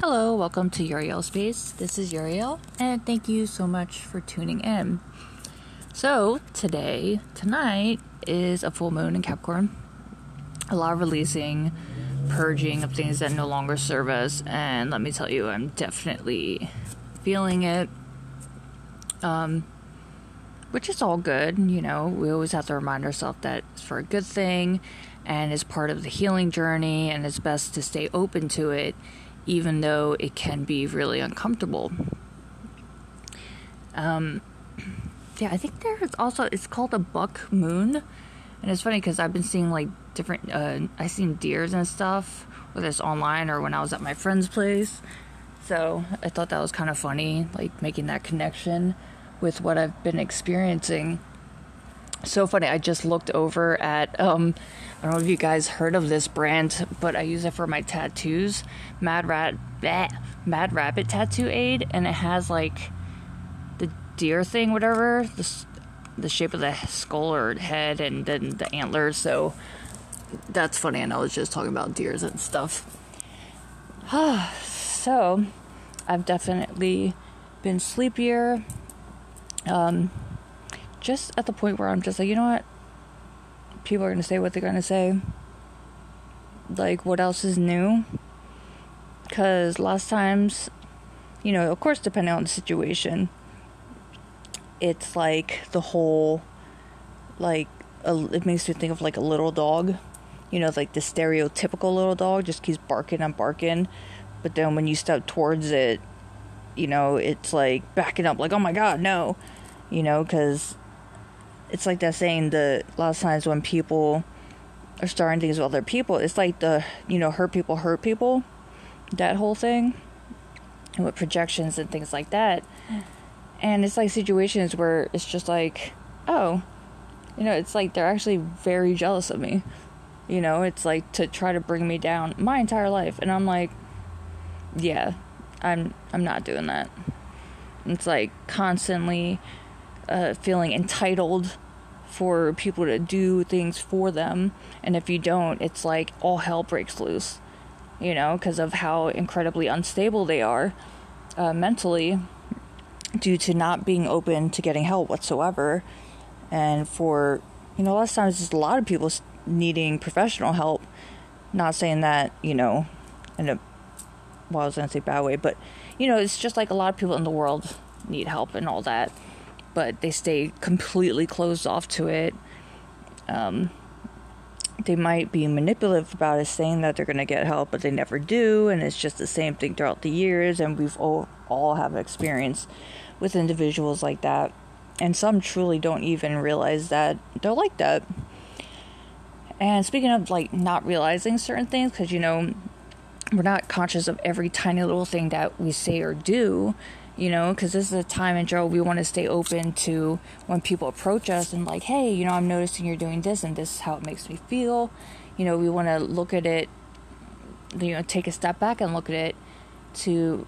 Hello, welcome to Uriel Space. This is Uriel, and thank you so much for tuning in. So, today, tonight, is a full moon in Capricorn. A lot of releasing, purging of things that no longer serve us, and let me tell you, I'm definitely feeling it. Um, which is all good, you know. We always have to remind ourselves that it's for a good thing and it's part of the healing journey, and it's best to stay open to it even though it can be really uncomfortable. Um, yeah, I think there's also it's called a buck moon, and it's funny because I've been seeing like different. Uh, I seen deers and stuff, whether it's online or when I was at my friend's place. So I thought that was kind of funny, like making that connection with what I've been experiencing so funny. I just looked over at um I don't know if you guys heard of this brand, but I use it for my tattoos. Mad Rat bleh, Mad Rabbit Tattoo Aid and it has like the deer thing whatever, the the shape of the skull or head and then the antlers. So that's funny and I was just talking about deers and stuff. so I've definitely been sleepier. Um just at the point where I'm just like, you know what? People are going to say what they're going to say. Like, what else is new? Because last times, you know, of course, depending on the situation, it's like the whole, like, a, it makes me think of like a little dog. You know, like the stereotypical little dog just keeps barking and barking. But then when you step towards it, you know, it's like backing up, like, oh my god, no. You know, because it's like that saying the a lot of times when people are starting things with other people, it's like the you know hurt people hurt people, that whole thing, and with projections and things like that, and it's like situations where it's just like, oh, you know, it's like they're actually very jealous of me, you know, it's like to try to bring me down my entire life, and I'm like, yeah, I'm I'm not doing that. It's like constantly uh, feeling entitled for people to do things for them. And if you don't, it's like all hell breaks loose, you know, because of how incredibly unstable they are uh, mentally due to not being open to getting help whatsoever. And for, you know, a lot of times there's a lot of people needing professional help. Not saying that, you know, in a, well, I was going to say bad way, but, you know, it's just like a lot of people in the world need help and all that but they stay completely closed off to it. Um, they might be manipulative about it, saying that they're going to get help, but they never do, and it's just the same thing throughout the years. And we've all all have experience with individuals like that, and some truly don't even realize that they're like that. And speaking of like not realizing certain things, because you know we're not conscious of every tiny little thing that we say or do you know, because this is a time in Joe we want to stay open to when people approach us and like, hey, you know, I'm noticing you're doing this and this is how it makes me feel. You know, we want to look at it, you know, take a step back and look at it to,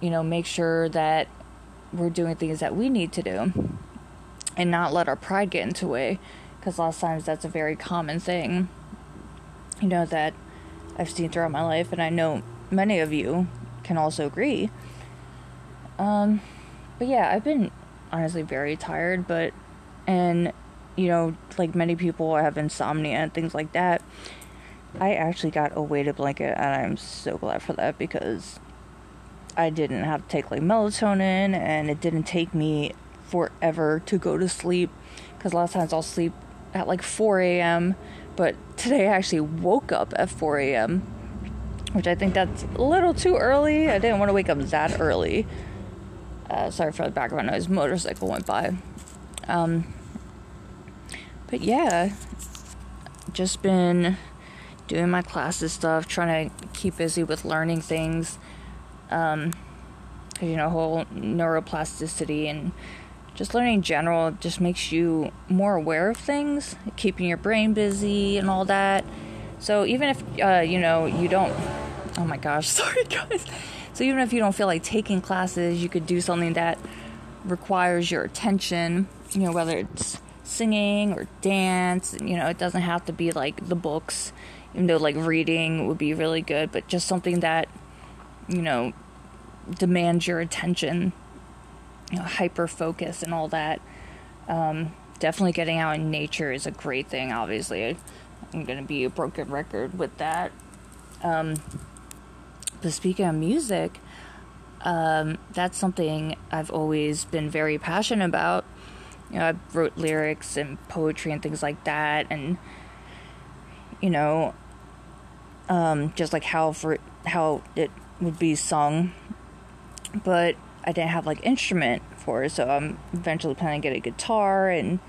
you know, make sure that we're doing things that we need to do and not let our pride get into the way because a lot of times that's a very common thing, you know, that I've seen throughout my life and I know many of you can also agree um, but yeah, I've been honestly very tired, but, and, you know, like many people, have insomnia and things like that. I actually got a weighted blanket, and I'm so glad for that because I didn't have to take like melatonin, and it didn't take me forever to go to sleep because a lot of times I'll sleep at like 4 a.m. But today I actually woke up at 4 a.m., which I think that's a little too early. I didn't want to wake up that early. Uh, sorry for the background noise. Motorcycle went by. Um, but yeah, just been doing my classes stuff, trying to keep busy with learning things. Um, you know, whole neuroplasticity and just learning general just makes you more aware of things, keeping your brain busy and all that. So even if uh, you know you don't, oh my gosh, sorry guys so even if you don't feel like taking classes, you could do something that requires your attention, you know, whether it's singing or dance, you know, it doesn't have to be like the books, even though like reading would be really good, but just something that you know, demands your attention, you know, hyper focus and all that. Um, definitely getting out in nature is a great thing, obviously. I'm going to be a broken record with that. Um, but speaking of music, um, that's something I've always been very passionate about. You know, I wrote lyrics and poetry and things like that, and you know, um, just like how for how it would be sung, but I didn't have like instrument for it, so I'm eventually planning to get a guitar and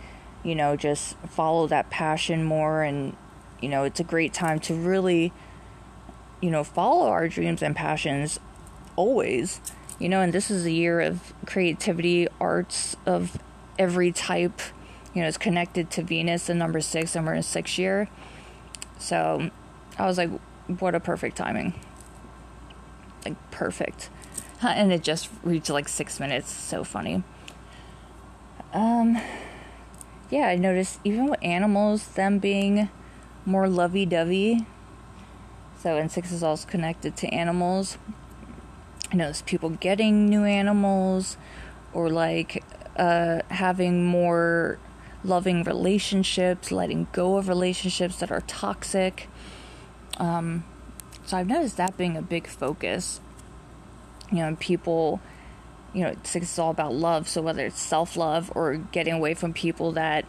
you know just follow that passion more, and you know it's a great time to really you know follow our dreams and passions always you know and this is a year of creativity arts of every type you know it's connected to venus and number six and we're in sixth year. So i was like what a perfect timing. Like perfect. And it just reached like six minutes. So funny. Um yeah i noticed even with animals them being more lovey-dovey so and six is also connected to animals I know it's people getting new animals or like uh, having more loving relationships, letting go of relationships that are toxic. Um, so I've noticed that being a big focus. You know, people, you know, six is all about love. So whether it's self love or getting away from people that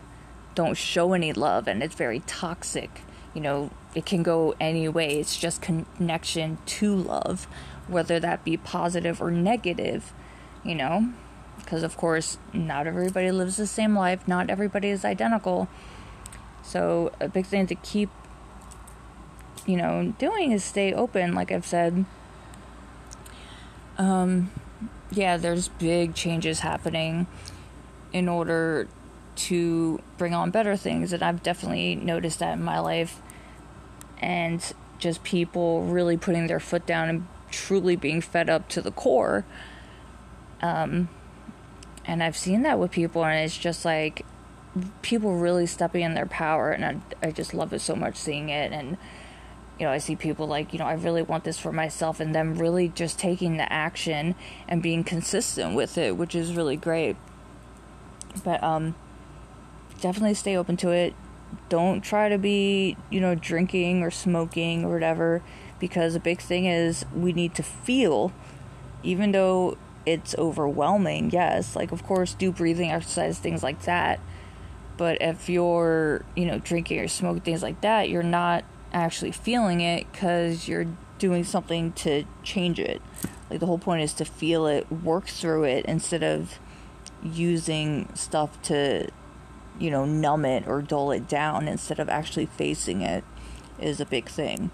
don't show any love and it's very toxic, you know, it can go any way. It's just connection to love whether that be positive or negative, you know, because of course, not everybody lives the same life, not everybody is identical. So, a big thing to keep, you know, doing is stay open, like I've said. Um, yeah, there's big changes happening in order to bring on better things, and I've definitely noticed that in my life. And just people really putting their foot down and truly being fed up to the core. Um, and I've seen that with people, and it's just like people really stepping in their power, and I, I just love it so much seeing it. And you know, I see people like, you know, I really want this for myself, and them really just taking the action and being consistent with it, which is really great. But um, definitely stay open to it. Don't try to be, you know, drinking or smoking or whatever because a big thing is we need to feel, even though it's overwhelming. Yes, like of course, do breathing exercise, things like that. But if you're, you know, drinking or smoking things like that, you're not actually feeling it because you're doing something to change it. Like the whole point is to feel it, work through it instead of using stuff to, you know, numb it or dull it down instead of actually facing it is a big thing.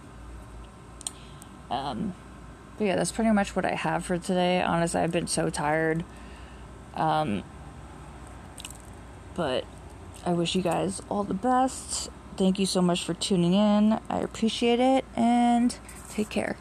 Um, but yeah, that's pretty much what I have for today. Honestly, I've been so tired. Um, but I wish you guys all the best. Thank you so much for tuning in. I appreciate it and take care.